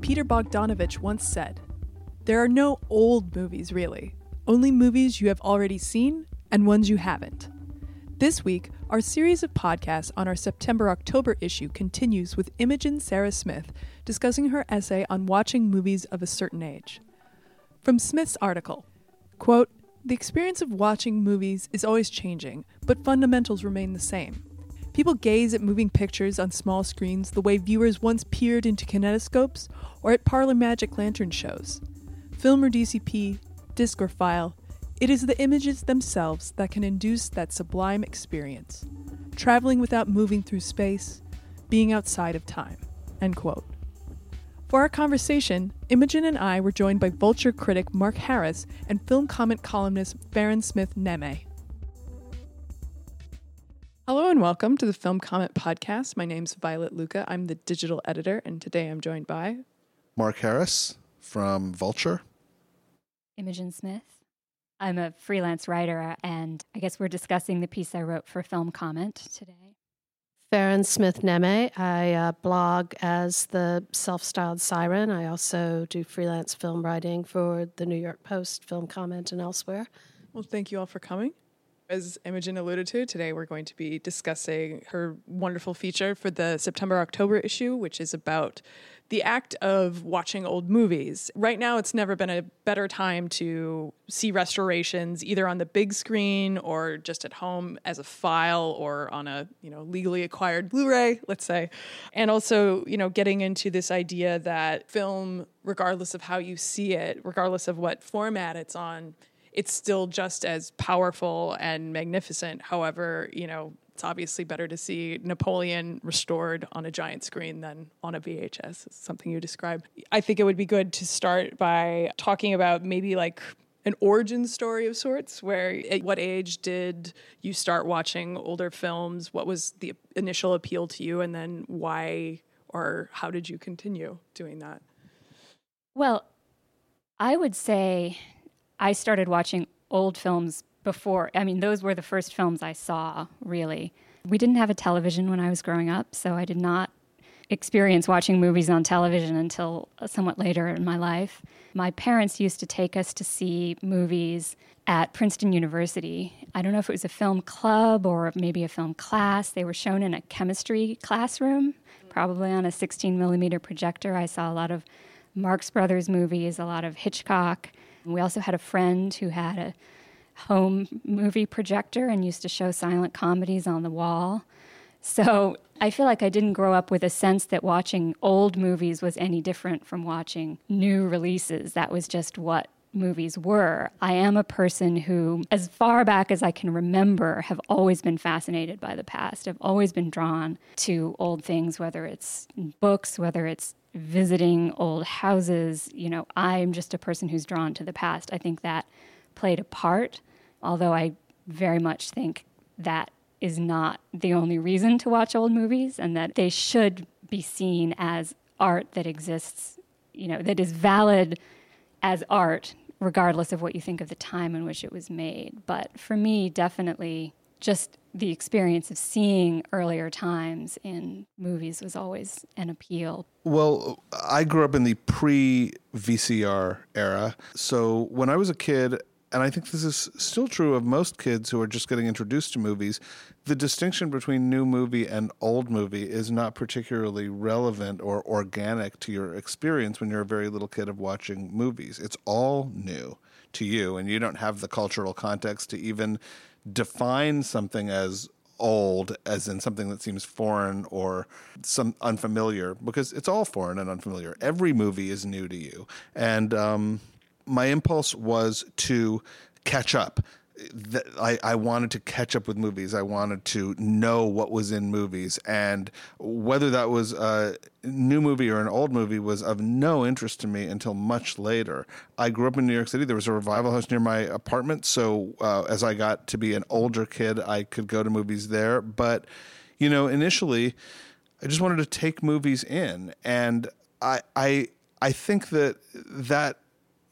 Peter Bogdanovich once said, There are no old movies, really, only movies you have already seen and ones you haven't. This week, our series of podcasts on our September October issue continues with Imogen Sara Smith discussing her essay on watching movies of a certain age. From Smith's article, quote, The experience of watching movies is always changing, but fundamentals remain the same. People gaze at moving pictures on small screens the way viewers once peered into kinetoscopes or at parlor magic lantern shows. Film or DCP, disc or file, it is the images themselves that can induce that sublime experience, traveling without moving through space, being outside of time. End quote. For our conversation, Imogen and I were joined by Vulture critic Mark Harris and film comment columnist Farran Smith Nehme. Hello and welcome to the Film Comment Podcast. My name's Violet Lucca. I'm the digital editor, and today I'm joined by Mark Harris from Vulture. Imogen Smith. I'm a freelance writer, and I guess we're discussing the piece I wrote for Film Comment today. Farran Smith Nehme. I uh, blog as the self styled siren. I also do freelance film writing for the New York Post, Film Comment, and elsewhere. Well, thank you all for coming. As Imogen alluded to, today we're going to be discussing her wonderful feature for the September October issue, which is about the act of watching old movies. Right now, it's never been a better time to see restorations either on the big screen or just at home as a file or on a you know legally acquired Blu-ray, let's say. And also, you know, getting into this idea that film, regardless of how you see it, regardless of what format it's on, it's still just as powerful and magnificent. However, you know, it's obviously better to see Napoleon restored on a giant screen than on a VHS. It's something you described. I think it would be good to start by talking about maybe like an origin story of sorts where at what age did you start watching older films what was the initial appeal to you and then why or how did you continue doing that well i would say I started watching old films before. I mean, those were the first films I saw, really. We didn't have a television when I was growing up, so I did not experience watching movies on television until somewhat later in my life. My parents used to take us to see movies at Princeton University. I don't know if it was a film club or maybe a film class. They were shown in a chemistry classroom, probably on a 16 millimeter projector. I saw a lot of Marx Brothers movies, a lot of Hitchcock. We also had a friend who had a home movie projector and used to show silent comedies on the wall. So I feel like I didn't grow up with a sense that watching old movies was any different from watching new releases. That was just what movies were. I am a person who, as far back as I can remember, have always been fascinated by the past. I've always been drawn to old things, whether it's books, whether it's visiting old houses. You know, I'm just a person who's drawn to the past. I think that played a part, although I very much think that is not the only reason to watch old movies and that they should be seen as art that exists, you know, that is valid as art regardless of what you think of the time in which it was made. But for me, definitely just the experience of seeing earlier times in movies was always an appeal. Well, I grew up in the pre VCR era. So when I was a kid, and I think this is still true of most kids who are just getting introduced to movies, the distinction between new movie and old movie is not particularly relevant or organic to your experience when you're a very little kid of watching movies. It's all new to you, and you don't have the cultural context to even define something as old as in something that seems foreign or some unfamiliar because it's all foreign and unfamiliar. Every movie is new to you. And um, my impulse was to catch up I, I wanted to catch up with movies. I wanted to know what was in movies, and whether that was a new movie or an old movie was of no interest to me until much later. I grew up in New York City. There was a revival house near my apartment, so uh, as I got to be an older kid, I could go to movies there. But you know, initially, I just wanted to take movies in, and I I I think that that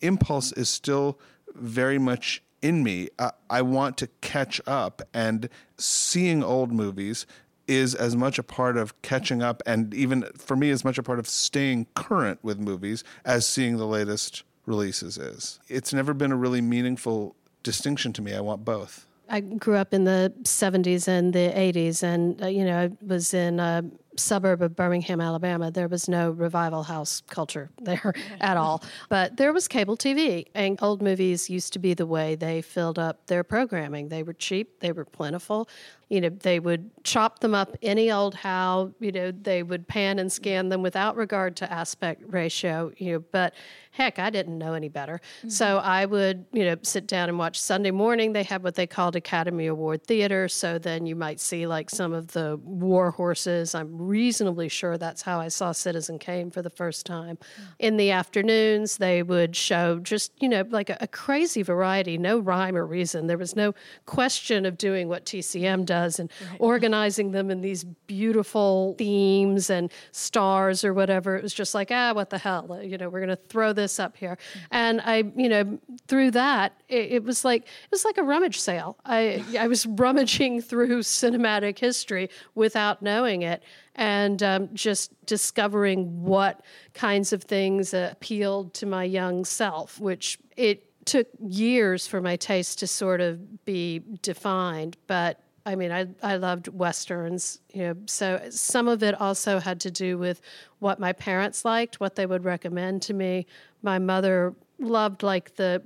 impulse is still very much in me. I, I want to catch up, and seeing old movies is as much a part of catching up, and even for me, as much a part of staying current with movies as seeing the latest releases is. It's never been a really meaningful distinction to me. I want both. I grew up in the 70s and the 80s, and uh, you know, I was in a suburb of Birmingham, Alabama. There was no revival house culture there at all, but there was cable TV, and old movies used to be the way they filled up their programming. They were cheap, they were plentiful. You know, they would chop them up any old how. You know, they would pan and scan them without regard to aspect ratio. You know, but heck, I didn't know any better. Mm-hmm. So I would, you know, sit down and watch Sunday morning. They had what they called Academy Award theater. So then you might see like some of the war horses. I'm reasonably sure that's how I saw Citizen Kane for the first time. Mm-hmm. In the afternoons, they would show just, you know, like a, a crazy variety, no rhyme or reason. There was no question of doing what TCM does and right. organizing them in these beautiful themes and stars or whatever. It was just like, ah, what the hell? You know, we're going to throw this up here. And I, you know, through that, it, it was like it was like a rummage sale. I I was rummaging through cinematic history without knowing it and um, just discovering what kinds of things uh, appealed to my young self, which it took years for my taste to sort of be defined, but I mean, I, I loved westerns, you know. So some of it also had to do with what my parents liked, what they would recommend to me. My mother loved like the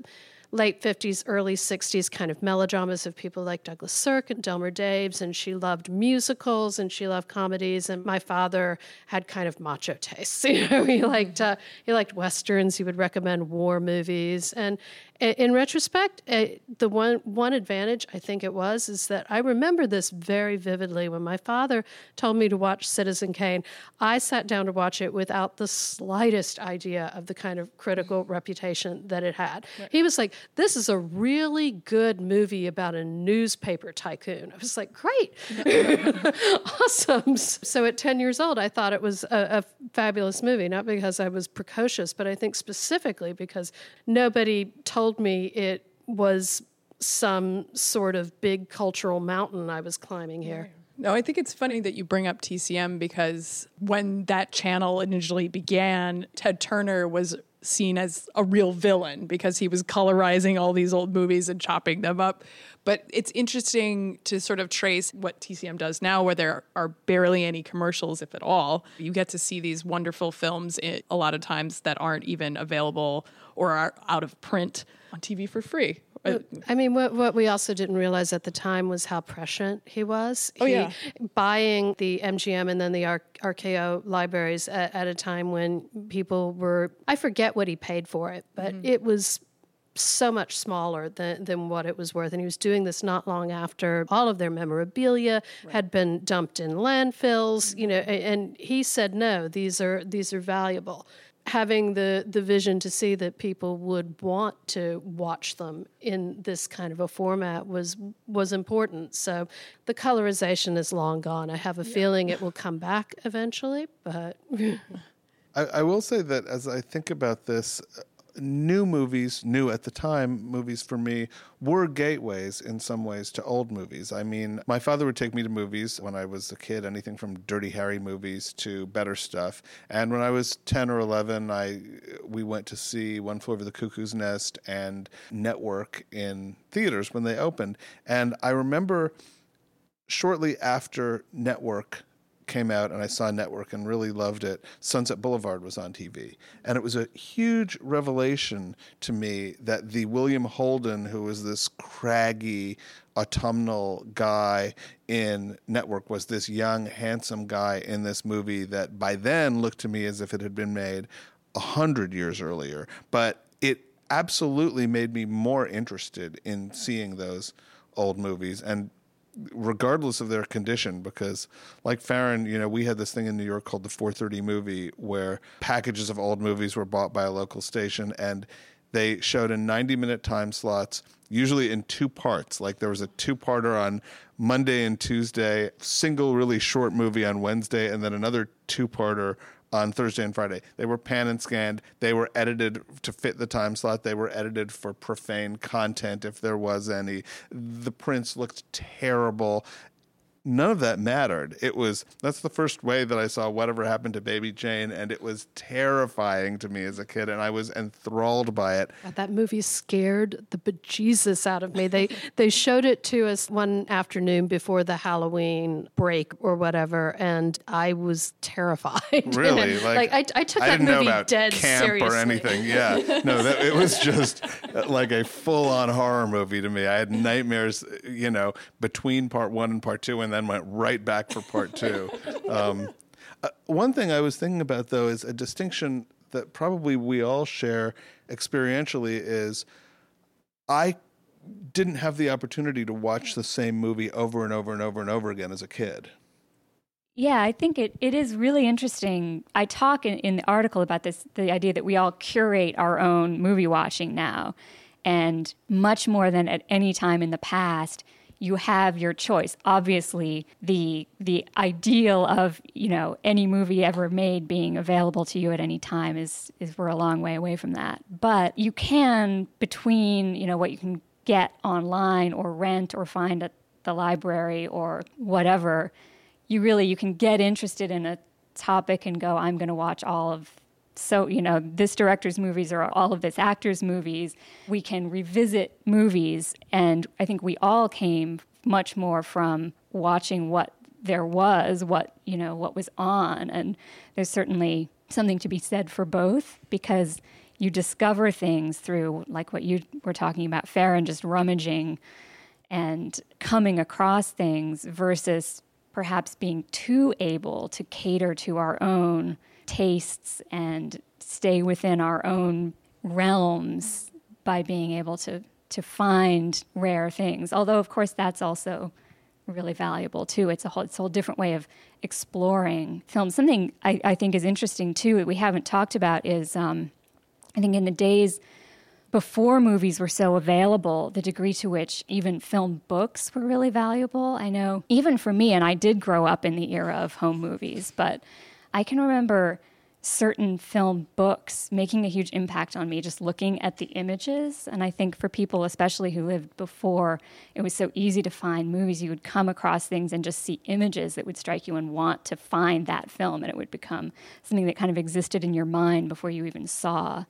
late 50s, early 60s kind of melodramas of people like Douglas Sirk and Delmer Daves, and she loved musicals and she loved comedies. And my father had kind of macho tastes. You know, he liked uh, he liked westerns. He would recommend war movies, and in retrospect, uh, the one one advantage I think it was is that I remember this very vividly when my father told me to watch Citizen Kane. I sat down to watch it without the slightest idea of the kind of critical reputation that it had. Right. He was like, "This is a really good movie about a newspaper tycoon." I was like, "Great, awesome!" So at ten years old, I thought it was a, a fabulous movie, not because I was precocious, but I think specifically because nobody told told me it was some sort of big cultural mountain I was climbing here. No, I think it's funny that you bring up TCM because when that channel initially began, Ted Turner was seen as a real villain because he was colorizing all these old movies and chopping them up. But it's interesting to sort of trace what TCM does now, where there are barely any commercials, if at all. You get to see these wonderful films a lot of times that aren't even available or are out of print on TV for free. I mean, what, what we also didn't realize at the time was how prescient he was. Oh, he, yeah. Buying the MGM and then the Ar- RKO libraries at, at, a time when people were, I forget what he paid for it, but mm-hmm. it was so much smaller than, than what it was worth. And he was doing this not long after all of their memorabilia right. had been dumped in landfills, you know, and he said, no, these are, these are valuable having the the vision to see that people would want to watch them in this kind of a format was was important. So the colorization is long gone. I have a yeah. feeling it will come back eventually, but I, I, will say that as I think about this, new movies, new at the time movies for me, were gateways in some ways to old movies. I mean, my father would take me to movies when I was a kid, anything from Dirty Harry movies to better stuff. And when I was 10 or 11, I we went to see One Flew Over the Cuckoo's Nest and Network in theaters when they opened. And I remember shortly after Network came out and I saw Network and really loved it, Sunset Boulevard was on TV. And it was a huge revelation to me that the William Holden, who was this craggy, autumnal guy in Network, was this young, handsome guy in this movie that by then looked to me as if it had been made a hundred years earlier. But it absolutely made me more interested in seeing those old movies and regardless of their condition because like Farran, you know, we had this thing in New York called the 430 movie where packages of old movies were bought by a local station and they showed in 90 minute time slots usually in two parts. Like there was a two-parter on Monday and Tuesday, single really short movie on Wednesday and then another two-parter on Thursday and Friday. They were pan and scanned. They were edited to fit the time slot. They were edited for profane content if there was any. The prints looked terrible none of that mattered. It was that's the first way that I saw whatever happened to Baby Jane, and it was terrifying to me as a kid, and I was enthralled by it. God, that movie scared the bejesus out of me. They they showed it to us one afternoon before the Halloween break or whatever, and I was terrified. Really, like, like I, I, took I that didn't movie know about dead camp seriously. or anything. Yeah, no, that, it was just uh, like a full-on horror movie to me. I had nightmares, uh, you know, between part one and part two, and then went right back for part two. Um, uh, one thing I was thinking about though is a distinction that probably we all share experientially is I didn't have the opportunity to watch the same movie over and over and over and over again as a kid. Yeah, I think it, it is really interesting. I talk in, in the article about this the idea that we all curate our own movie watching now. And much more than at any time in the past, you have your choice. Obviously, the the ideal of you know any movie ever made being available to you at any time is is we're a long way away from that. But you can between you know what you can get online or rent or find at the library or whatever, you really you can get interested in a topic and go, I'm going to watch all of so you know this director's movies or all of this actor's movies. We can revisit movies and i think we all came much more from watching what there was what you know what was on. And there's certainly something to be said for both because you discover things through like what you were talking about Farran just rummaging and coming across things versus perhaps being too able to cater to our own tastes and stay within our own realms by being able to to find rare things. Although of course that's also really valuable too. It's a whole it's a whole different way of exploring film. Something I, I think is interesting too that we haven't talked about is um, I think in the days before movies were so available, the degree to which even film books were really valuable. I know even for me, and I did grow up in the era of home movies, but I can remember certain film books making a huge impact on me just looking at the images. And i think for people especially who lived before it was so easy to find movies. You would come across things and just see images that would strike you and want to find that film. And it would become something that kind of existed in your mind before you even saw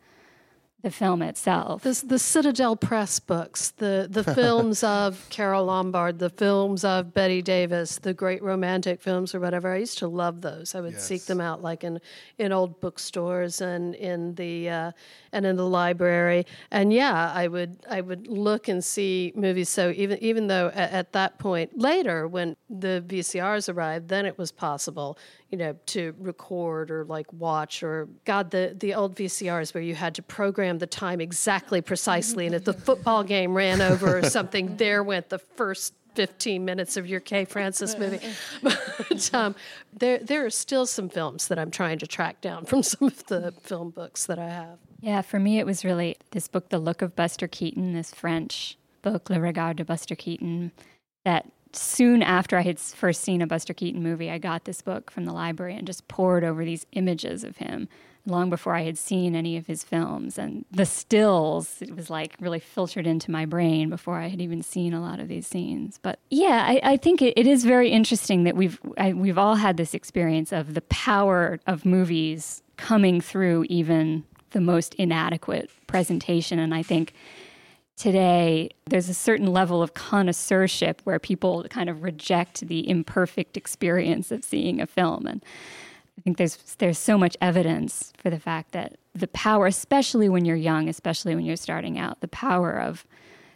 the film itself. The, the Citadel Press books, the, the films of Carole Lombard, the films of Bette Davis, the great romantic films or whatever. I used to love those. I would seek them out like in, in old bookstores and in the uh, and in the library. And yeah, I would I would look and see movies. So even even though at, at that point later when the VCRs arrived, then it was possible you know, to record or like watch or God, the the old VCRs where you had to program the time exactly precisely, and if the football game ran over or something, there went the first. 15 minutes of your Kay Francis movie. But um, there, there are still some films that I'm trying to track down from some of the film books that I have. Yeah, for me, it was really this book, The Look of Buster Keaton, this French book, Le Regard de Buster Keaton, that soon after I had first seen a Buster Keaton movie, I got this book from the library and just pored over these images of him long before I had seen any of his films. And the stills, it was like really filtered into my brain before I had even seen a lot of these scenes. But yeah, I, I think it, it is very interesting that we've, I, we've all had this experience of the power of movies coming through even the most inadequate presentation. And I think today there's a certain level of connoisseurship where people kind of reject the imperfect experience of seeing a film. And I think there's there's so much evidence for the fact that the power, especially when you're young, especially when you're starting out, the power of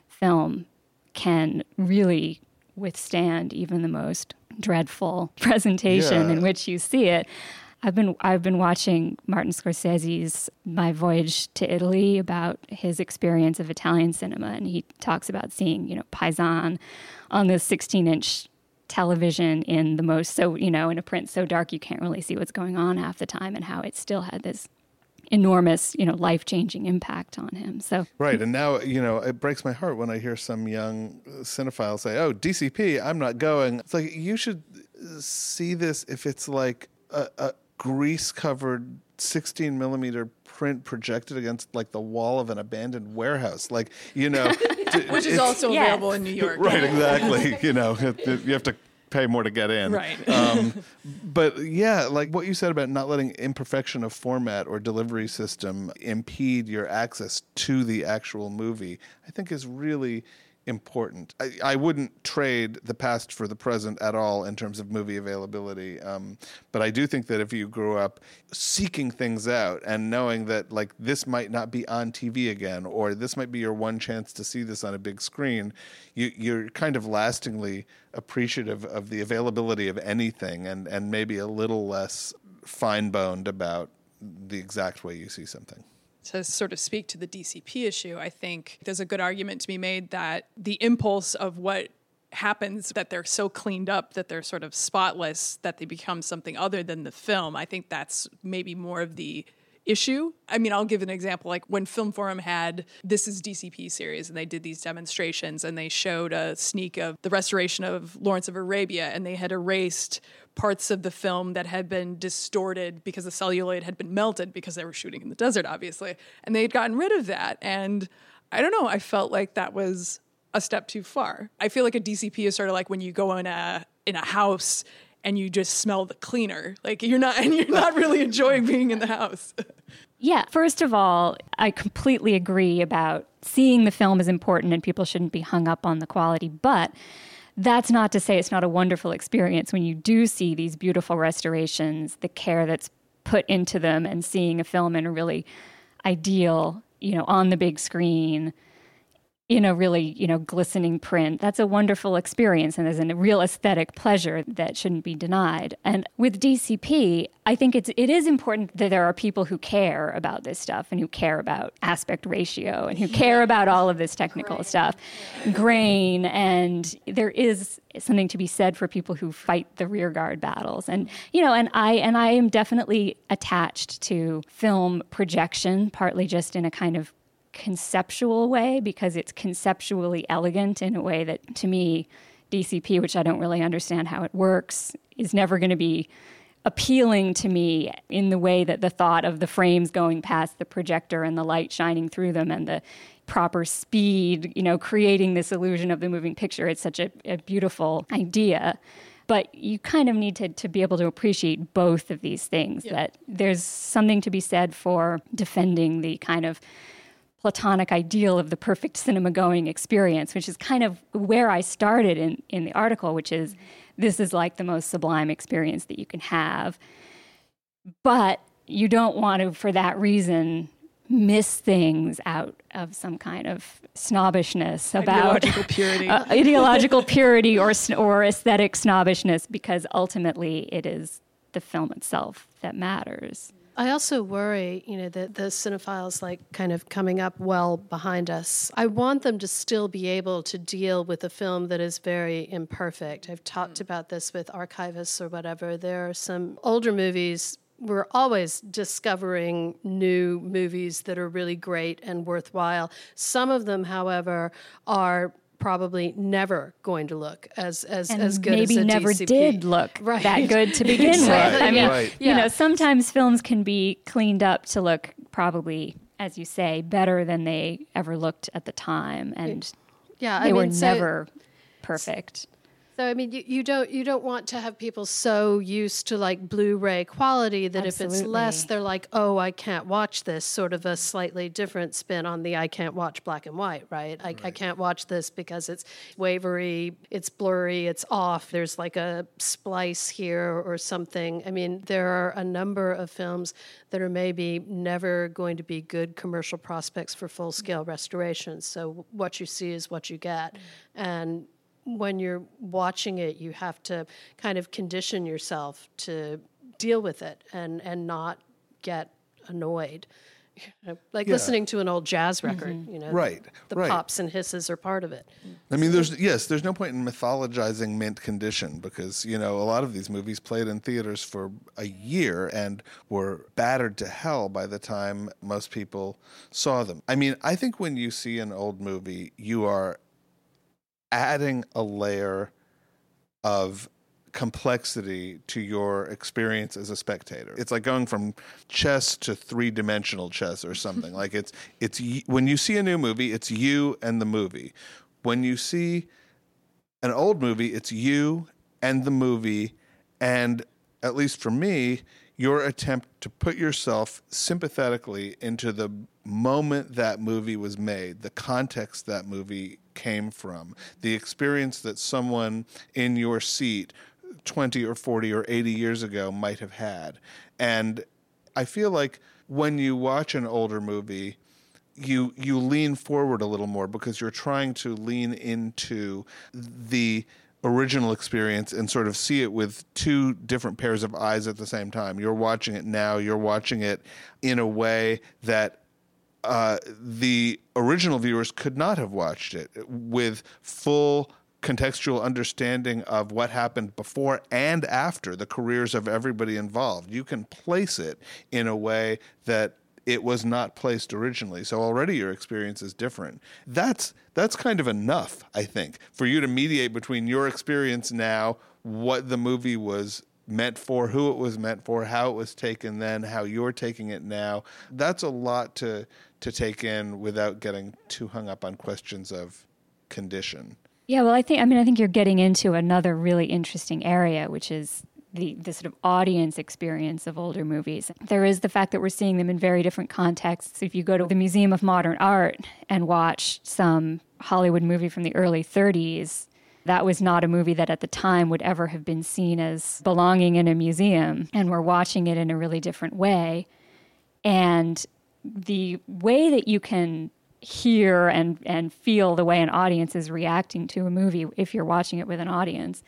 film can really withstand even the most dreadful presentation Yeah. in which you see it. I've been I've been watching Martin Scorsese's My Voyage to Italy about his experience of Italian cinema, and he talks about seeing you know Paisan on this 16 inch television in the most so you know in a print so dark you can't really see what's going on half the time, and how it still had this enormous you know life changing impact on him. So Right. And now, you know, it breaks my heart when I hear some young uh, cinephile say, oh, DCP, I'm not going. It's like, you should see this if it's like a, a grease covered 16 millimeter print projected against like the wall of an abandoned warehouse. Like, you know, which is also Yes. available in New York. right, exactly. you know, you have to pay more to get in. Right. Um, but yeah, like what you said about not letting imperfection of format or delivery system impede your access to the actual movie, I think is really important. I, I wouldn't trade the past for the present at all in terms of movie availability. Um, but I do think that if you grew up seeking things out and knowing that like this might not be on TV again, or this might be your one chance to see this on a big screen, you, you're kind of lastingly appreciative of the availability of anything, and and maybe a little less fine boned about the exact way you see something. To sort of speak to the DCP issue, I think there's a good argument to be made that the impulse of what happens that they're so cleaned up that they're sort of spotless that they become something other than the film. I think that's maybe more of the issue. I mean, I'll give an example like when Film Forum had This is DCP series and they did these demonstrations and they showed a sneak of the restoration of Lawrence of Arabia and they had erased parts of the film that had been distorted because the celluloid had been melted because they were shooting in the desert, obviously. And they had gotten rid of that. And I don't know, I felt like that was a step too far. I feel like a DCP is sort of like when you go in a in a house and you just smell the cleaner. Like you're not and you're not really enjoying being in the house. Yeah, first of all, I completely agree about seeing the film is important and people shouldn't be hung up on the quality, but that's not to say it's not a wonderful experience when you do see these beautiful restorations, the care that's put into them and seeing a film in a really ideal, you know, on the big screen in a really, you know, glistening print. That's a wonderful experience and there's a real aesthetic pleasure that shouldn't be denied. And with DCP, I think it's it is important that there are people who care about this stuff and who care about aspect ratio and who care about all of this technical stuff, grain, and there is something to be said for people who fight the rearguard battles. And you know, and I and I am definitely attached to film projection, partly just in a kind of conceptual way because it's conceptually elegant in a way that to me DCP which I don't really understand how it works is never going to be appealing to me in the way that the thought of the frames going past the projector and the light shining through them and the proper speed, you know, creating this illusion of the moving picture. It's such a, a beautiful idea. But you kind of need to, to be able to appreciate both of these things. That there's something to be said for defending the kind of platonic ideal of the perfect cinema going experience, which is kind of where I started in, in the article, which is this is like the most sublime experience that you can have. But you don't want to, for that reason, miss things out of some kind of snobbishness about Ideological purity. uh, ideological purity or or aesthetic snobbishness because ultimately it is the film itself that matters. I also worry, you know, that the cinephiles like kind of coming up well behind us. I want them to still be able to deal with a film that is very imperfect. I've talked mm. about this with archivists or whatever. There are some older movies. We're always discovering new movies that are really great and worthwhile. Some of them, however, are probably never going to look as as, and as good maybe as a never DCP. did look Right. that good to begin with. I mean, Right. you Yeah. know, sometimes films can be cleaned up to look probably, as you say, better than they ever looked at the time, and Yeah, they I were mean, so- never perfect. So I mean, you, you don't you don't want to have people so used to like Blu-ray quality that if it's less, they're like, oh, I can't watch this. Sort of a slightly different spin on the I can't watch black and white, right? I, I can't watch this because it's wavery, it's blurry, it's off. There's like a splice here or something. I mean, there are a number of films that are maybe never going to be good commercial prospects for full-scale restorations. So what you see is what you get, mm. and when you're watching it, you have to kind of condition yourself to deal with it and and not get annoyed. Like Yeah. listening to an old jazz mm-hmm. record, you know, Right, The right. pops and hisses are part of it. I mean, there's yes, there's no point in mythologizing mint condition because you know a lot of these movies played in theaters for a year and were battered to hell by the time most people saw them. I mean, I think when you see an old movie, you are adding a layer of complexity to your experience as a spectator. It's like going from chess to three-dimensional chess or something. like it's it's when you see a new movie, it's you and the movie. When you see an old movie, it's you and the movie and at least for me, your attempt to put yourself sympathetically into the moment that movie was made, the context that movie came from, the experience that someone in your seat 20 or 40 or 80 years ago might have had. And I feel like when you watch an older movie, you you lean forward a little more because you're trying to lean into the original experience and sort of see it with two different pairs of eyes at the same time. You're watching it now, you're watching it in a way that uh, the original viewers could not have watched it with full contextual understanding of what happened before and after the careers of everybody involved. You can place it in a way that it was not placed originally. So already your experience is different. That's that's kind of enough, I think, for you to mediate between your experience now, what the movie was meant for, who it was meant for, how it was taken then, how you're taking it now. That's a lot to to take in without getting too hung up on questions of condition. Yeah, well, I think I mean I think you're getting into another really interesting area, which is the, the sort of audience experience of older movies. There is the fact that we're seeing them in very different contexts. If you go to the Museum of Modern Art and watch some Hollywood movie from the early 30s, that was not a movie that at the time would ever have been seen as belonging in a museum. And we're watching it in a really different way. And the way that you can hear and, and feel the way an audience is reacting to a movie if you're watching it with an audience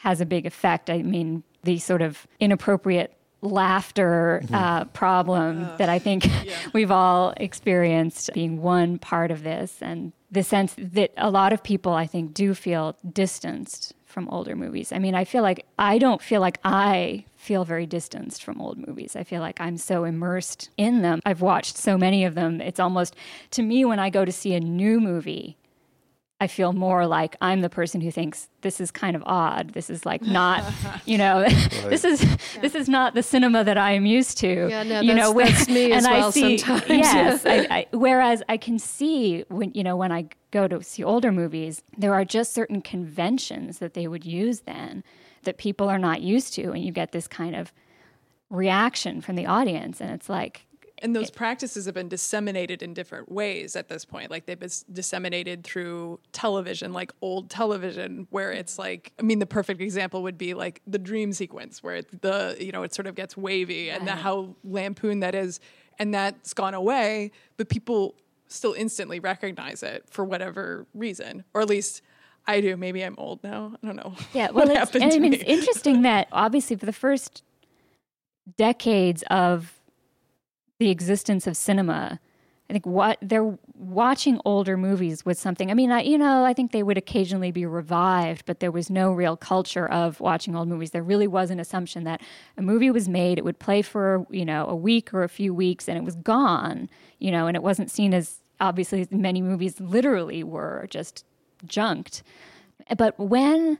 has a big effect. I mean, the sort of inappropriate laughter mm-hmm. uh, problem uh, that I think yeah. we've all experienced being one part of this, and the sense that a lot of people, I think, do feel distanced from older movies. I mean, I feel like I don't feel like I feel very distanced from old movies. I feel like I'm so immersed in them. I've watched so many of them. It's almost, to me, when I go to see a new movie, I feel more like I'm the person who thinks this is kind of odd. This is like not, you know, right. this is yeah. this is not the cinema that I am used to. Yeah, no, you that's, know, that's me as well. See, sometimes, yes. I, I, whereas I can see when you know when I go to see older movies, there are just certain conventions that they would use then that people are not used to, and you get this kind of reaction from the audience, and it's like and those practices have been disseminated in different ways at this point. Like they've been disseminated through television, like old television, where it's like, I mean, the perfect example would be like the dream sequence, where the, you know, it sort of gets wavy and the, how lampoon that is. And that's gone away, but people still instantly recognize it for whatever reason, or at least I do. Maybe I'm old now. I don't know. Yeah. Well, it's, I mean, it's interesting that obviously for the first decades of the existence of cinema. I think what they're watching older movies was something. I mean, I, you know, I think they would occasionally be revived, but there was no real culture of watching old movies. There really was an assumption that a movie was made, it would play for you know a week or a few weeks, and it was gone. You know, and it wasn't seen as obviously many movies literally were just junked. But when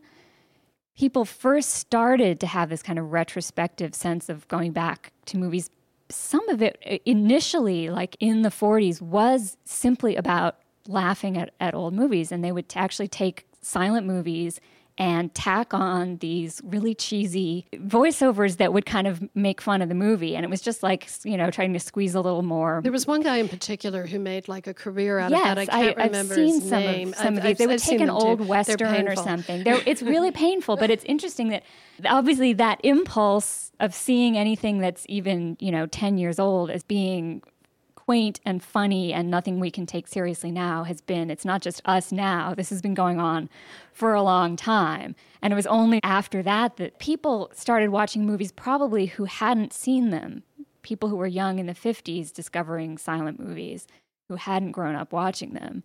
people first started to have this kind of retrospective sense of going back to movies some of it initially, like in the 40s, was simply about laughing at, at old movies. And they would actually take silent movies and tack on these really cheesy voiceovers that would kind of make fun of the movie. And it was just like, you know, trying to squeeze a little more. There was one guy in particular who made like a career out yes, of that. I can't I, remember I've seen his some name. Of, some I've, of these. They would I've take an old too. Western or something. They're, it's really painful, but it's interesting that obviously that impulse of seeing anything that's even, you know, 10 years old as being quaint and funny and nothing we can take seriously now has been it's not just us now this has been going on for a long time. And it was only after that that people started watching movies probably who hadn't seen them. People who were young in the 50s discovering silent movies who hadn't grown up watching them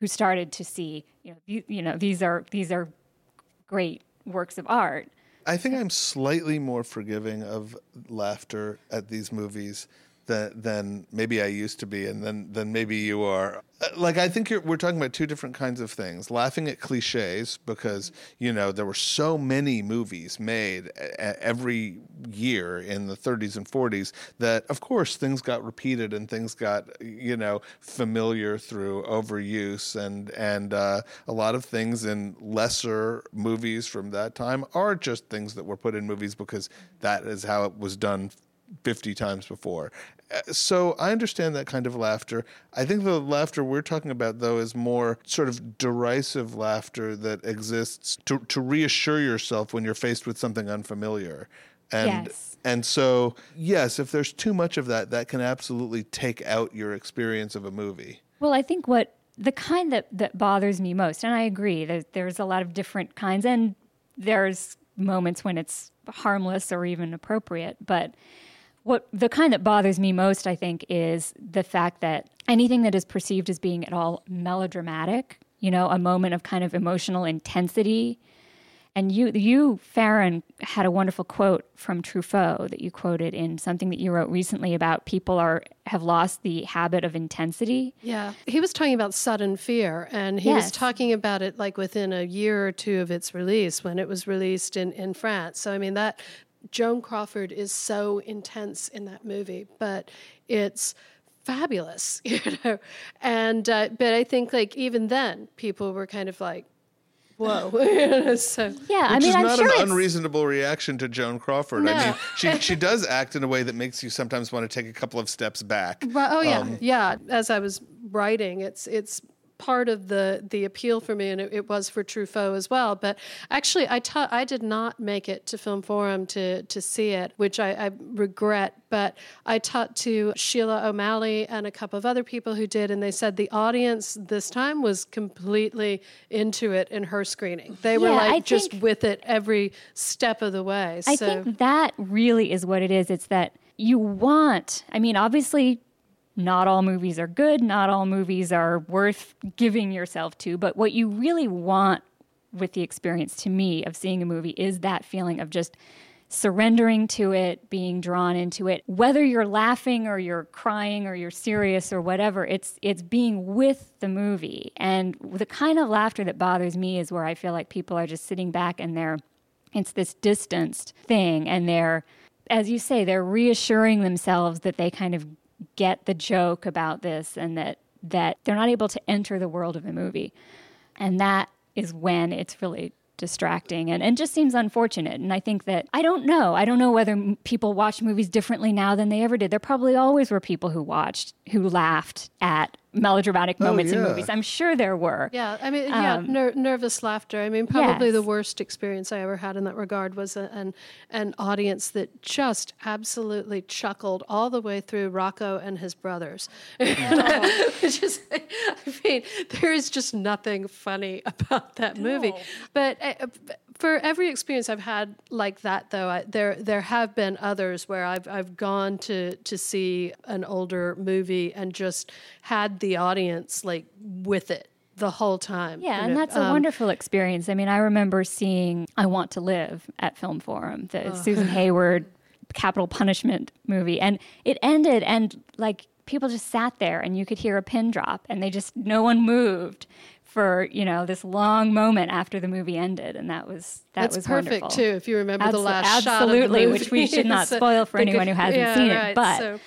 who started to see you know you, you know these are these are great works of art. I think I'm slightly more forgiving of laughter at these movies than than maybe I used to be, and then than maybe you are. Uh, Like I think we're talking about two different kinds of things: laughing at cliches because you know there were so many movies made a- every year in the 30s and 40s that, of course, things got repeated and things got you know familiar through overuse, and and uh, a lot of things in lesser movies from that time are just things that were put in movies because that is how it was done 50 times before. Uh, So I understand that kind of laughter. I think the laughter we're talking about, though, is more sort of derisive laughter that exists to, to reassure yourself when you're faced with something unfamiliar. And, Yes. and so, yes, if there's too much of that, that can absolutely take out your experience of a movie. Well, I think what the kind that, that bothers me most, and I agree, that there's a lot of different kinds, and there's moments when it's harmless or even appropriate. But what the kind that bothers me most, I think, is the fact that anything that is perceived as being at all melodramatic, you know, a moment of kind of emotional intensity. And you, you, Farran, had a wonderful quote from Truffaut that you quoted in something that you wrote recently about people are have lost the habit of intensity. Yeah. He was talking about sudden fear, and he Yes. was talking about it like within a year or two of its release when it was released in, in France. So, I mean, that Joan Crawford is so intense in that movie, but it's fabulous, you know. And, uh, but I think like even then, people were kind of like, whoa. You know, so, Yeah, I Which mean, is I'm not sure an it's, unreasonable reaction to Joan Crawford. I mean, she she does act in a way that makes you sometimes want to take a couple of steps back. Right. Oh yeah, Um, yeah. As I was writing, it's it's part of the the appeal for me, and it, it was for Truffaut as well. But actually, I taught I did not make it to Film Forum to to see it, which I, I regret. But I taught to Sheila O'Malley and a couple of other people who did, and they said the audience this time was completely into it in her screening. They were Yeah, like I just think- with it every step of the way. I so think that really is what it is. It's that you want, I mean, obviously, not all movies are good, not all movies are worth giving yourself to, but what you really want with the experience to me of seeing a movie is that feeling of just surrendering to it, being drawn into it. Whether you're laughing or you're crying or you're serious or whatever, it's it's being with the movie. And the kind of laughter that bothers me is where I feel like people are just sitting back and they're it's this distanced thing and they're as you say they're reassuring themselves that they kind of get the joke about this and that that they're not able to enter the world of the movie. And that is when it's really distracting and, and just seems unfortunate. And i think that i don't know. I don't know whether m- people watch movies differently now than they ever did. There probably always were people who watched who laughed at melodramatic moments in yeah. movies i'm sure there were Yeah, I mean, yeah, ner- nervous laughter. I mean, probably yes. the worst experience I ever had in that regard was a, an an audience that just absolutely chuckled all the way through Rocco and his brothers. Which is, I mean, there is just nothing funny about that movie. But uh, for every experience I've had like that, though, I, there there have been others where I've I've gone to to see an older movie and just had the audience like with it the whole time. Yeah, and that's a um, wonderful experience. I mean, I remember seeing I Want to Live at Film Forum, the Susan Hayward capital punishment movie, and it ended and like people just sat there and you could hear a pin drop and they just no one moved for, you know, this long moment after the movie ended and that was that That's was perfect wonderful. too. If you remember the Abso- last shot the absolutely, which we should not So spoil for anyone good- who hasn't yeah, seen it, right, but- so-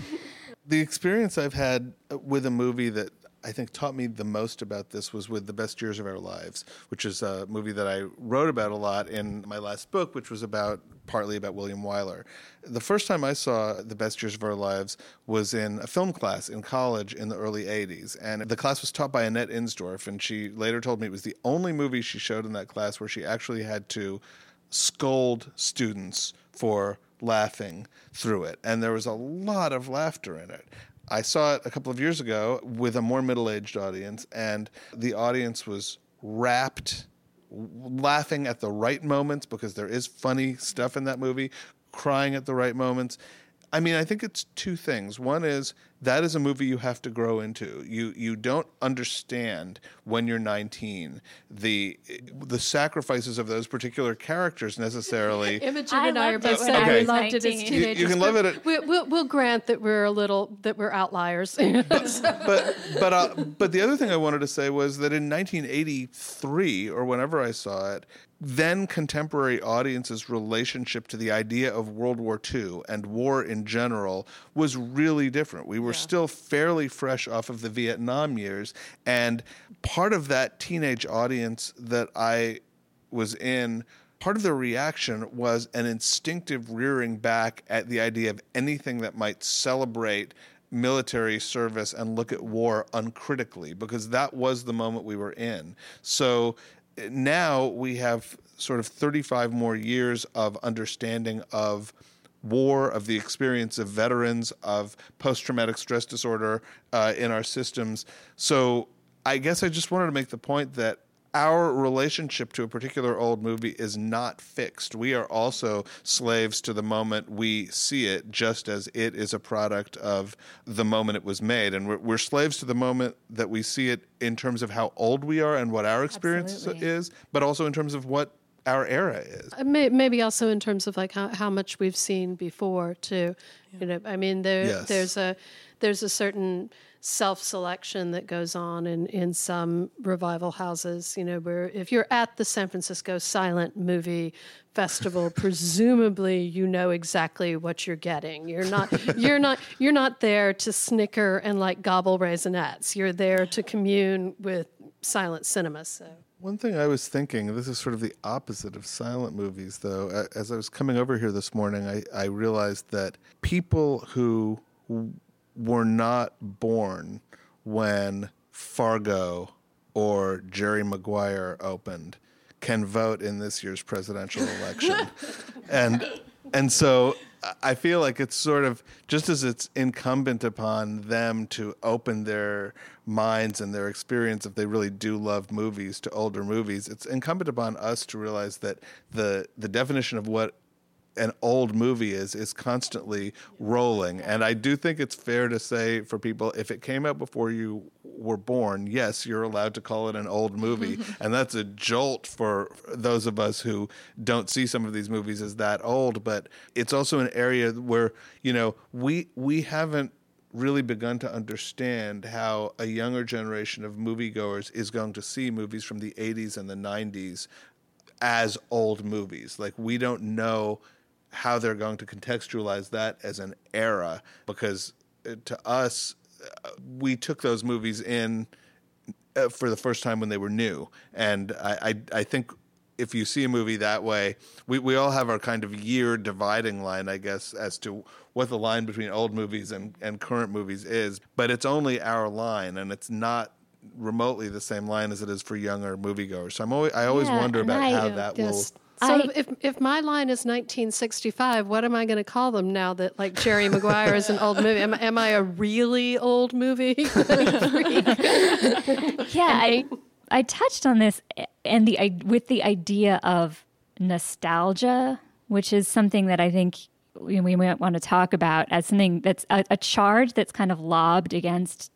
the experience I've had with a movie that I think taught me the most about this was with The Best Years of Our Lives, which is a movie that I wrote about a lot in my last book, which was about partly about William Wyler. The first time I saw The Best Years of Our Lives was in a film class in college in the early 80s. And the class was taught by Annette Insdorf, and she later told me it was the only movie she showed in that class where she actually had to scold students for laughing through it. And there was a lot of laughter in it. I saw it a couple of years ago with a more middle aged audience, and the audience was rapt, laughing at the right moments because there is funny stuff in that movie, crying at the right moments. I mean, I think it's two things. One is that is a movie you have to grow into. You you don't understand when you're 19 the the sacrifices of those particular characters necessarily. Imogen I and I are both when saying I we loved it as 19. You- you teenagers. can love it at- we, we'll, we'll grant that we're a little that we're outliers. but but uh, but the other thing I wanted to say was that in 1983 or whenever I saw it, then contemporary audiences' relationship to the idea of World War II and war in general was really different. We were still fairly fresh off of the Vietnam years, and part of that teenage audience that I was in part of their reaction was an instinctive rearing back at the idea of anything that might celebrate military service and look at war uncritically because that was the moment we were in. So now we have sort of 35 more years of understanding of war, of the experience of veterans, of post traumatic stress disorder uh, in our systems. So I guess I just wanted to make the point that our relationship to a particular old movie is not fixed. We are also slaves to the moment we see it, just as it is a product of the moment it was made. And we're, we're slaves to the moment that we see it in terms of how old we are and what our experience Absolutely. is, but also in terms of what our era is. Uh, may- Maybe also in terms of like how, how much we've seen before too. You know, I mean, there Yes. there's a there's a certain self selection that goes on in in some revival houses. You know, where if you're at the San Francisco Silent Movie Festival, presumably you know exactly what you're getting. You're not you're not you're not there to snicker and like gobble Raisinets. You're there to commune with silent cinema. So. One thing I was thinking, this is sort of the opposite of silent movies, though. As I was coming over here this morning, I, I realized that people who were not born when Fargo or Jerry Maguire opened can vote in this year's presidential election. and and so I- feel like it's sort of just as it's incumbent upon them to open their minds and their experience if they really do love movies to older movies, it's incumbent upon us to realize that the the definition of what an old movie is is constantly rolling. And i do think it's fair to say for people if it came out before you were born yes you're allowed to call it an old movie. And that's a jolt for those of us who don't see some of these movies as that old. But it's also an area where you know we we haven't really begun to understand how a younger generation of moviegoers is going to see movies from the 80s and the 90s as old movies. Like we don't know how they're going to contextualize that as an era because uh, to us uh, we took those movies in uh, for the first time when they were new and I, I I think if you see a movie that way we, we all have our kind of year dividing line I guess as to what the line between old movies and, and current movies is but it's only our line and it's not remotely the same line as it is for younger moviegoers so I'm always I always Yeah, wonder about how that will. So I- if if my line is 1965, what am I going to call them now that like Jerry Maguire is an old movie? Am, am I a really old movie? yeah, I I touched on this eh, and the i- with the idea of nostalgia, which is something that I think we, we might want to talk about as something that's a, a charge that's kind of lobbed against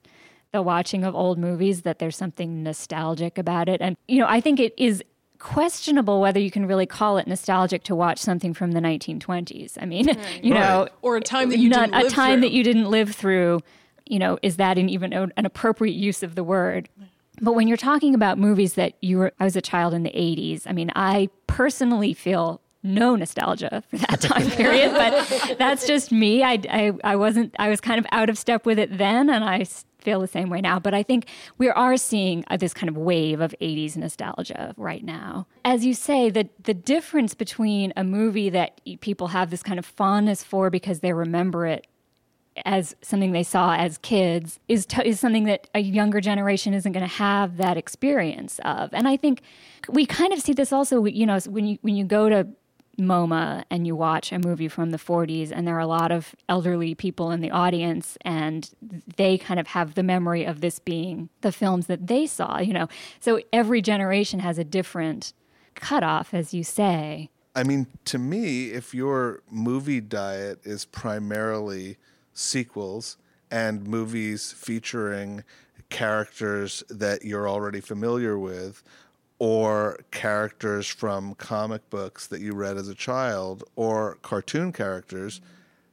the watching of old movies that there's something nostalgic about it and you know I think it is questionable whether you can really call it nostalgic to watch something from the 1920s. I mean, mm-hmm. you know, Or a time that you not didn't a live time through. that you didn't live through you know is that an even an appropriate use of the word but when you're talking about movies that you were i was a child in the 80s i mean i personally feel no nostalgia for that time period but that's just me I, I i wasn't i was kind of out of step with it then and i s- feel the same way now but i think we are seeing uh, this kind of wave of 80s nostalgia right now as you say the the difference between a movie that people have this kind of fondness for because they remember it as something they saw as kids is t- is something that a younger generation isn't going to have that experience of. And I think we kind of see this also. You know, when you when you go to MoMA and you watch a movie from the 40s, and there are a lot of elderly people in the audience, and they kind of have the memory of this being the films that they saw. You know, so every generation has a different cutoff, as you say. I mean, to me, if your movie diet is primarily sequels and movies featuring characters that you're already familiar with or characters from comic books that you read as a child or cartoon characters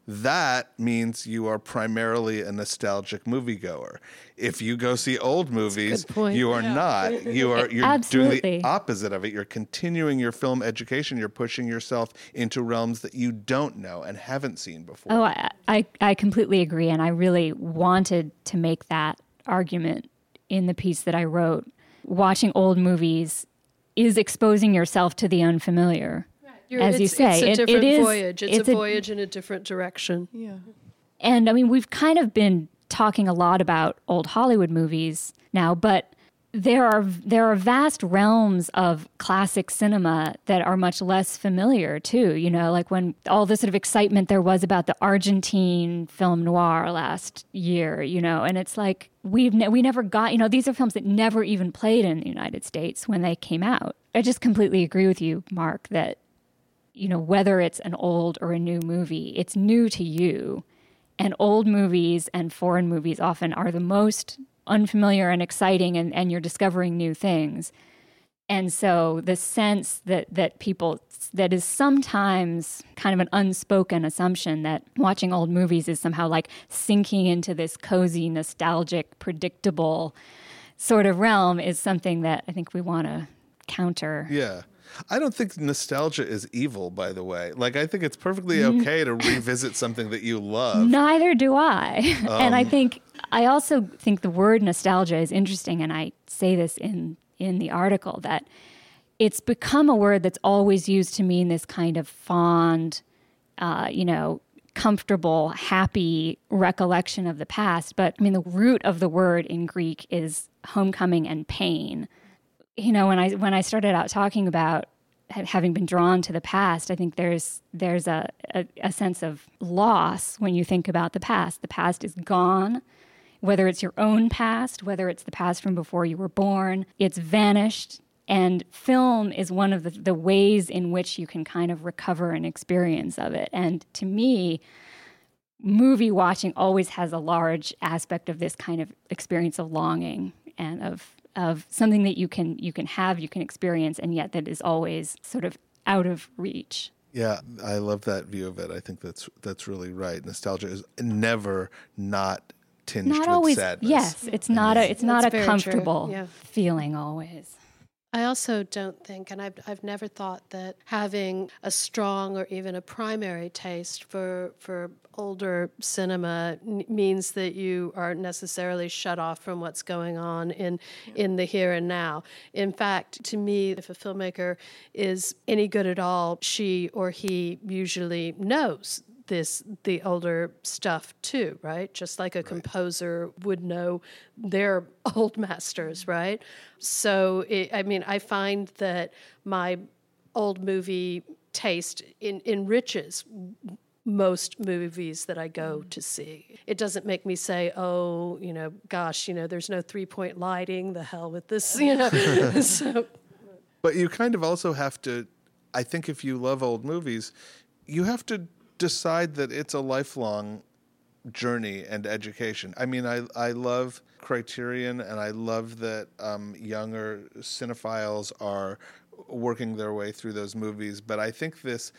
that means you are primarily a nostalgic moviegoer. If you go see old movies, you are not. You are you're doing the opposite of it. You're continuing your film education. You're pushing yourself into realms that you don't know and haven't seen before. Oh, I, I, I completely agree. And I really wanted to make that argument in the piece that I wrote. Watching old movies is exposing yourself to the unfamiliar. You're- As you say, it's a it- it different is- voyage. It's, it's a a- voyage in a different direction. Yeah. And I mean, we've kind of been talking a lot about old Hollywood movies now, but there are there are vast realms of classic cinema that are much less familiar too. You know, like when all the sort of excitement there was about the Argentine film noir last year. You know, and it's like we've ne- we never got. You know, these are films that never even played in the United States when they came out. I just completely agree with you, Mark, that you know whether it's an old or a new movie, it's new to you. And old movies and foreign movies often are the most unfamiliar and exciting, and, and you're discovering new things. And so the sense that, that people, that is sometimes kind of an unspoken assumption that watching old movies is somehow like sinking into this cozy, nostalgic, predictable sort of realm is something that I think we want to counter. Yeah. I don't think nostalgia is evil, by the way. Like, I think it's perfectly okay to revisit something that you love. Neither do I. and Um, I think I also think the word nostalgia is interesting, and I say this in in the article that it's become a word that's always used to mean this kind of fond, uh, you know, comfortable, happy recollection of the past. But I mean, the root of the word in Greek is homecoming and pain. You know, when I when I started out talking about having been drawn to the past, I think there's there's a, a, a sense of loss when you think about the past. The past is gone, whether it's your own past, whether it's the past from before you were born, it's vanished. And film is one of the, the ways in which you can kind of recover an experience of it. And to me, movie watching always has a large aspect of this kind of experience of longing and of of something that you can you can have, you can experience, and yet that is always sort of out of reach. Yeah, I love that view of it. I think that's that's really right. Nostalgia is never not tinged Not with always. sadness. Yes, it's not a it's not That's a comfortable yeah. feeling always. I also don't think, and I've, I've never thought that having a strong or even a primary taste for, for older cinema n- means that you are necessarily shut off from what's going on in, in the here and now. In fact, to me, if a filmmaker is any good at all, she or he usually knows this the older stuff too right just like a composer would know their old masters right so it, i mean i find that my old movie taste in, enriches most movies that I go mm. to see. It doesn't make me say, "Oh, you know, gosh, you know, there's no three-point lighting. The hell with this," you know. so But you kind of also have to, I think if you love old movies, you have to decide that it's a lifelong journey and education. I mean, I, I love Criterion and I love that um, younger cinephiles are working their way through those movies, but I think this.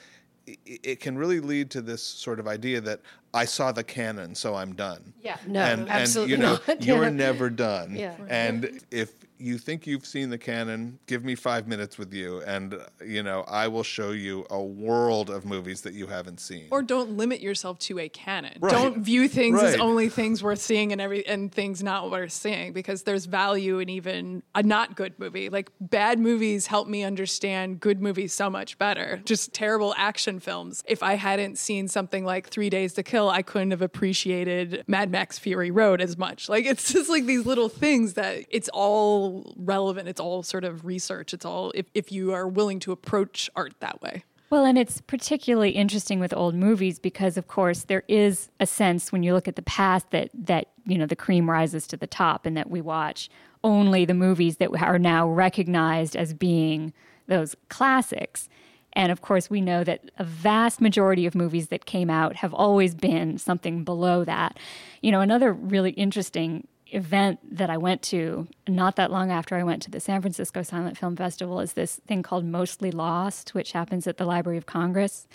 It can really lead to this sort of idea that I saw the canon, so I'm done. Yeah, no, and, absolutely and you know not. you're Yeah. never done. Yeah. And if you think you've seen the canon, give me five minutes with you, and you know I will show you a world of movies that you haven't seen. Or don't limit yourself to a canon. Right. Don't view things as only things worth seeing and every and things not worth seeing because there's value in even a not good movie. Like bad movies help me understand good movies so much better. Just terrible action films. If I hadn't seen something like Three Days to Kill, I couldn't have appreciated Mad Max Fury Road as much. Like it's just like these little things that it's all relevant. It's all sort of research. It's all if, if you are willing to approach art that way. Well, and it's particularly interesting with old movies because, of course, there is a sense when you look at the past that that you know the cream rises to the top, and that we watch only the movies that are now recognized as being those classics. And of course, we know that a vast majority of movies that came out have always been something below that. You know, another really interesting event that I went to not that long after I went to the San Francisco Silent Film Festival is this thing called Mostly Lost, which happens at the Library of Congress,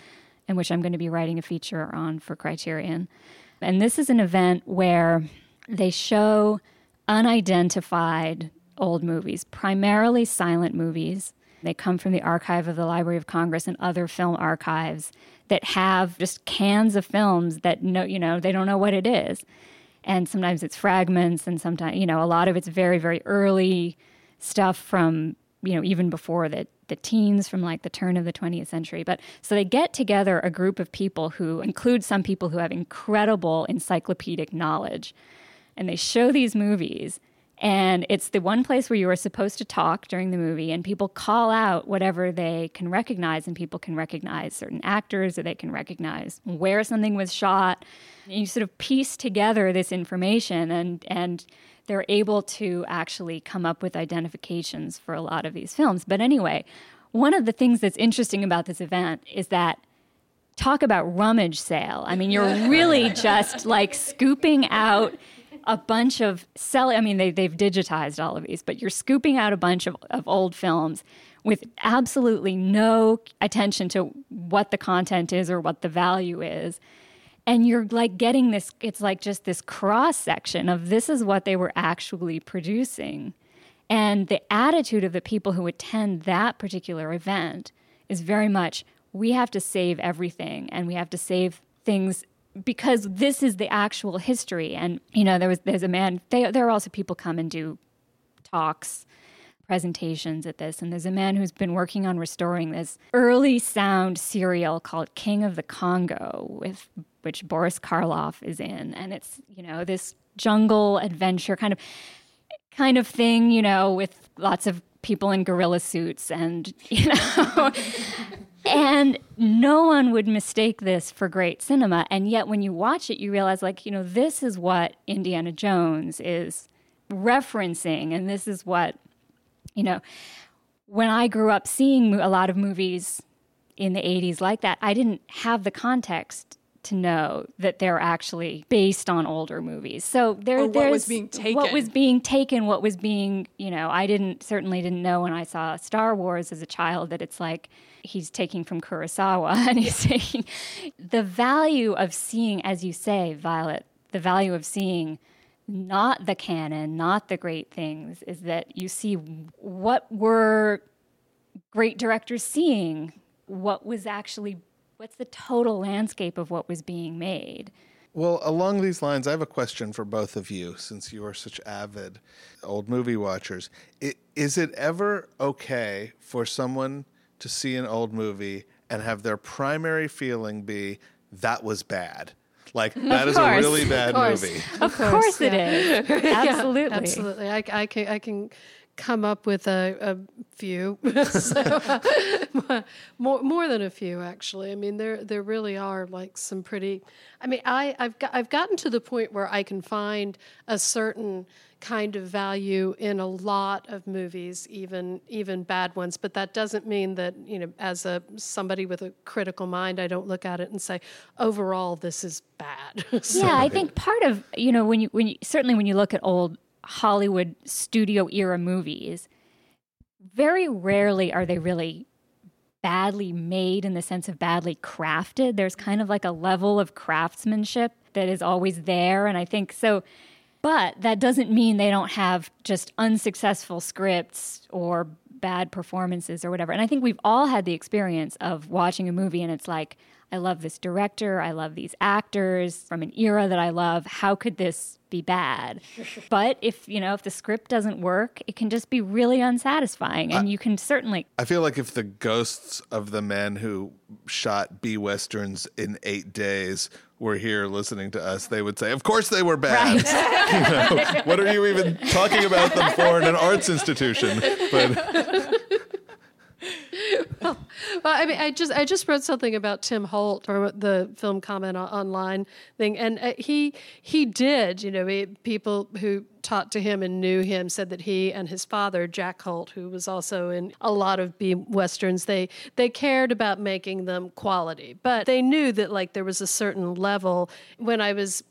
and which I'm going to be writing a feature on for Criterion. And this is an event where they show unidentified old movies, primarily silent movies. They come from the archive of the Library of Congress and other film archives that have just cans of films that no, you know, they don't know what it is. And sometimes it's fragments and sometimes, you know, a lot of it's very, very early stuff from, you know, even before the, the teens from like the turn of the 20th century. But so they get together a group of people who include some people who have incredible encyclopedic knowledge. And they show these movies and it's the one place where you are supposed to talk during the movie, and people call out whatever they can recognize, and people can recognize certain actors or they can recognize where something was shot. And you sort of piece together this information, and, and they're able to actually come up with identifications for a lot of these films. But anyway, one of the things that's interesting about this event is that talk about rummage sale. I mean, you're really just like scooping out a bunch of sell. I mean, they they've digitized all of these, but you're scooping out a bunch of, of old films with absolutely no attention to what the content is or what the value is. And you're like getting this, it's like just this cross section of this is what they were actually producing. And the attitude of the people who attend that particular event is very much we have to save everything and we have to save things because this is the actual history. And you know, there was there's a man. They, there are also people come and do talks, presentations at this, and there's a man who's been working on restoring this early sound serial called King of the Congo, with which Boris Karloff is in, and it's you know this jungle adventure kind of kind of thing, you know, with lots of people in gorilla suits and you know and no one would mistake this for great cinema. And yet, when you watch it, you realize, like, you know, this is what Indiana Jones is referencing. And this is what, you know, when I grew up seeing a lot of movies in the 80s like that, I didn't have the context to know that they're actually based on older movies. So there, or what was being taken. what was being taken, what was being, you know, I didn't certainly didn't know when I saw Star Wars as a child that it's like he's taking from Kurosawa and he's taking the value of seeing, as you say, Violet, the value of seeing not the canon, not the great things, is that you see what were great directors seeing, what was actually what's the total landscape of what was being made. Well, along these lines, I have a question for both of you, since you are such avid old movie watchers. Is it ever okay for someone to see an old movie and have their primary feeling be that was bad. Like that is a really bad movie. Of course, of course, it is. Absolutely, yeah, absolutely. I, I, can I can come up with a, a few, more more than a few actually. I mean, there there really are like some pretty. I mean, I I've got, I've gotten to the point where I can find a certain kind of value in a lot of movies, even even bad ones. But that doesn't mean that you know, as a somebody with a critical mind, I don't look at it and say, overall, this is bad. so, yeah, I think part of you know when you when you certainly when you look at old Hollywood studio era movies, very rarely are they really badly made in the sense of badly crafted. There's kind of like a level of craftsmanship that is always there. And I think so but that doesn't mean they don't have just unsuccessful scripts or bad performances or whatever. And I think we've all had the experience of watching a movie and it's like, I love this director, I love these actors from an era that I love. How could this be bad? but if, you know, if the script doesn't work, it can just be really unsatisfying and I, you can certainly I feel like if the ghosts of the men who shot B westerns in 8 days were here listening to us, they would say, "Of course they were bad. Right. you know, what are you even talking about them for in an arts institution?" But well, well, I mean, I just I just read something about Tim Holt for the film comment online thing, and uh, he he did. You know, he, people who talked to him and knew him said that he and his father Jack Holt, who was also in a lot of B westerns, they they cared about making them quality, but they knew that like there was a certain level. When I was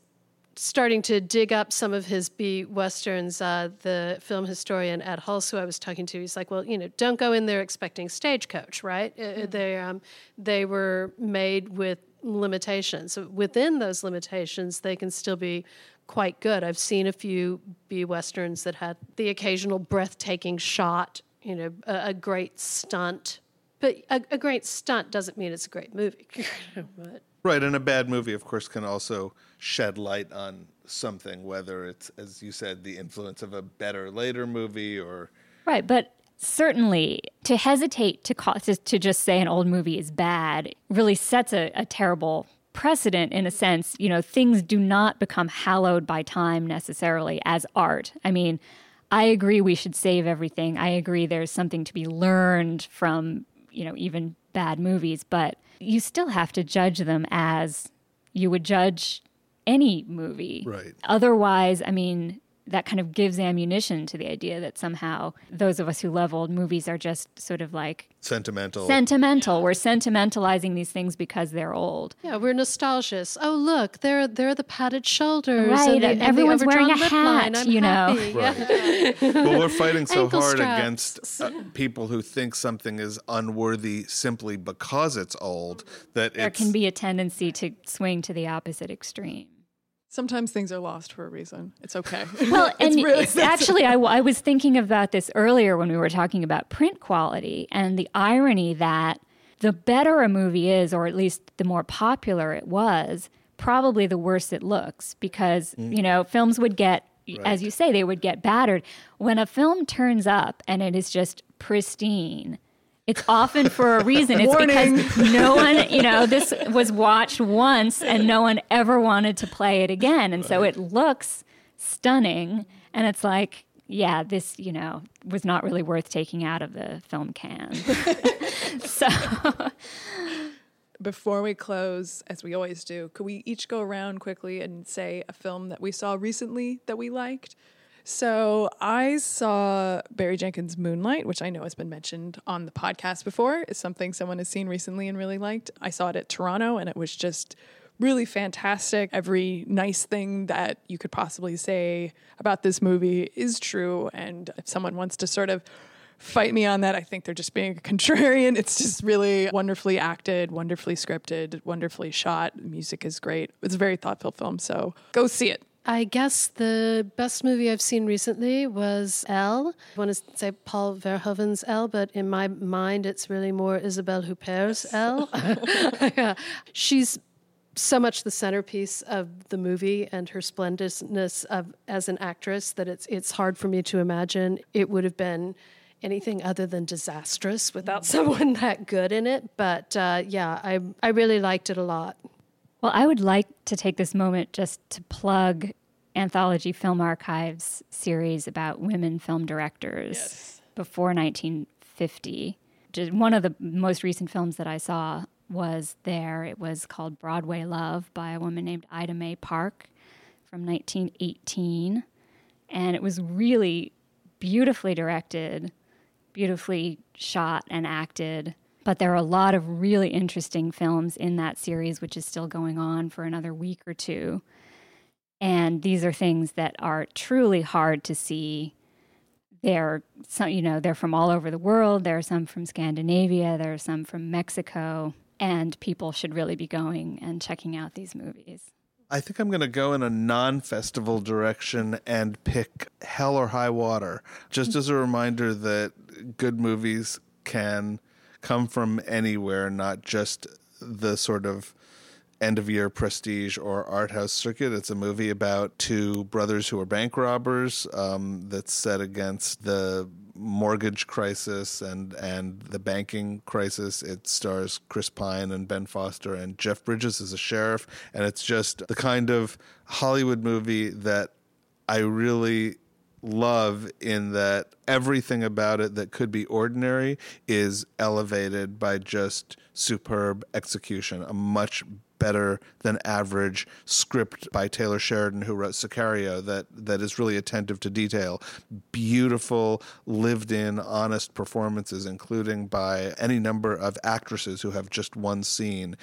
starting to dig up some of his B westerns, uh, the film historian Ed Hulse, who I was talking to, he's like, "Well, you know, don't go in there expecting stagecoach, right? Mm-hmm. They um, they were made with limitations. Within those limitations, they can still be quite good. I've seen a few B westerns that had the occasional breathtaking shot, you know, a, a great stunt." But a, a, great stunt doesn't mean it's a great movie. but Right, and a bad movie, of course, can also shed light on something, whether it's, as you said, the influence of a better later movie or. Right, but certainly to hesitate to, call, to, to just say an old movie is bad really sets a, a terrible precedent in a sense. You know, things do not become hallowed by time necessarily as art. I mean, I agree we should save everything. I agree there's something to be learned from, you know, even bad movies, but you still have to judge them as you would judge any movie. Right. Otherwise, I mean, that kind of gives ammunition to the idea that somehow those of us who love old movies are just sort of like sentimental. Sentimental. We're sentimentalizing these things because they're old. Yeah, we're nostalgic. Oh, look, there, there are the padded shoulders, right? And, the, and everyone's and wearing a hat. you know, right. yeah. but we're fighting so hard straps. against uh, people who think something is unworthy simply because it's old that there can be a tendency to swing to the opposite extreme. Sometimes things are lost for a reason. It's okay. Well, and really, it's actually, I, I was thinking about this earlier when we were talking about print quality and the irony that the better a movie is, or at least the more popular it was, probably the worse it looks because, mm. you know, films would get, right. as you say, they would get battered. When a film turns up and it is just pristine, it's often for a reason. It's because no one, you know, this was watched once and no one ever wanted to play it again. And so it looks stunning. And it's like, yeah, this, you know, was not really worth taking out of the film can. so. Before we close, as we always do, could we each go around quickly and say a film that we saw recently that we liked? So I saw Barry Jenkins' Moonlight, which I know has been mentioned on the podcast before. It's something someone has seen recently and really liked. I saw it at Toronto and it was just really fantastic. Every nice thing that you could possibly say about this movie is true. And if someone wants to sort of fight me on that, I think they're just being a contrarian. It's just really wonderfully acted, wonderfully scripted, wonderfully shot. The music is great. It's a very thoughtful film. So go see it. I guess the best movie I've seen recently was Elle. I want to say Paul Verhoeven's Elle, but in my mind, it's really more Isabelle Huppert's Elle. yeah. She's so much the centerpiece of the movie and her splendidness of, as an actress that it's it's hard for me to imagine it would have been anything other than disastrous without someone that good in it. But uh, yeah, I I really liked it a lot. Well, I would like to take this moment just to plug Anthology Film Archives series about women film directors yes. before 1950. Just one of the most recent films that I saw was there. It was called Broadway Love by a woman named Ida May Park from 1918. And it was really beautifully directed, beautifully shot and acted. But there are a lot of really interesting films in that series, which is still going on for another week or two. And these are things that are truly hard to see. They're some, you know, they're from all over the world. There are some from Scandinavia. There are some from Mexico, and people should really be going and checking out these movies. I think I'm going to go in a non festival direction and pick Hell or High Water, just as a reminder that good movies can come from anywhere, not just the sort of end of year prestige or art house circuit. It's a movie about two brothers who are bank robbers um, that's set against the mortgage crisis and and the banking crisis. It stars Chris Pine and Ben Foster and Jeff Bridges as a sheriff, and it's just the kind of Hollywood movie that I really love in that everything about it that could be ordinary is elevated by just superb execution. A much better than average script by Taylor Sheridan, who wrote Sicario, that that is really attentive to detail. Beautiful, lived in, honest performances, including by any number of actresses who have just one scene.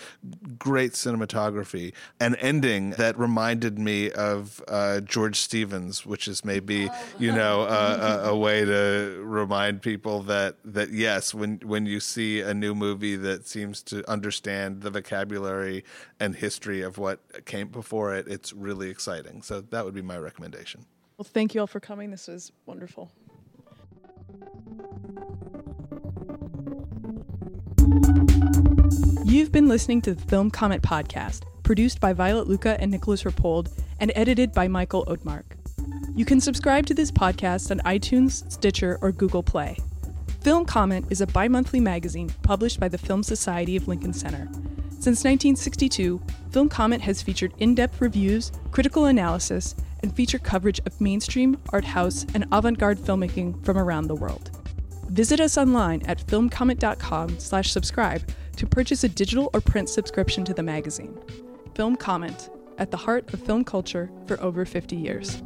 Great cinematography. An ending that reminded me of uh, George Stevens, which is maybe you know a, a, a way to remind people that that yes, when when you see a new movie that seems to understand the vocabulary and history of what came before it, it's really exciting. So that would be my recommendation. Well, thank you all for coming. This was wonderful. You've been listening to the Film Comment Podcast, produced by Violet Lucca and Nicolas Rapold, and edited by Michael Odemark. You can subscribe to this podcast on iTunes, Stitcher, or Google Play. Film Comment is a bi monthly magazine published by the Film Society of Lincoln Center. Since 1962, Film Comment has featured in depth reviews, critical analysis, and feature coverage of mainstream, art house, and avant garde filmmaking from around the world. Visit us online at filmcomment.com slash subscribe to purchase a digital or print subscription to the magazine. Film Comment, at the heart of film culture for over 50 years.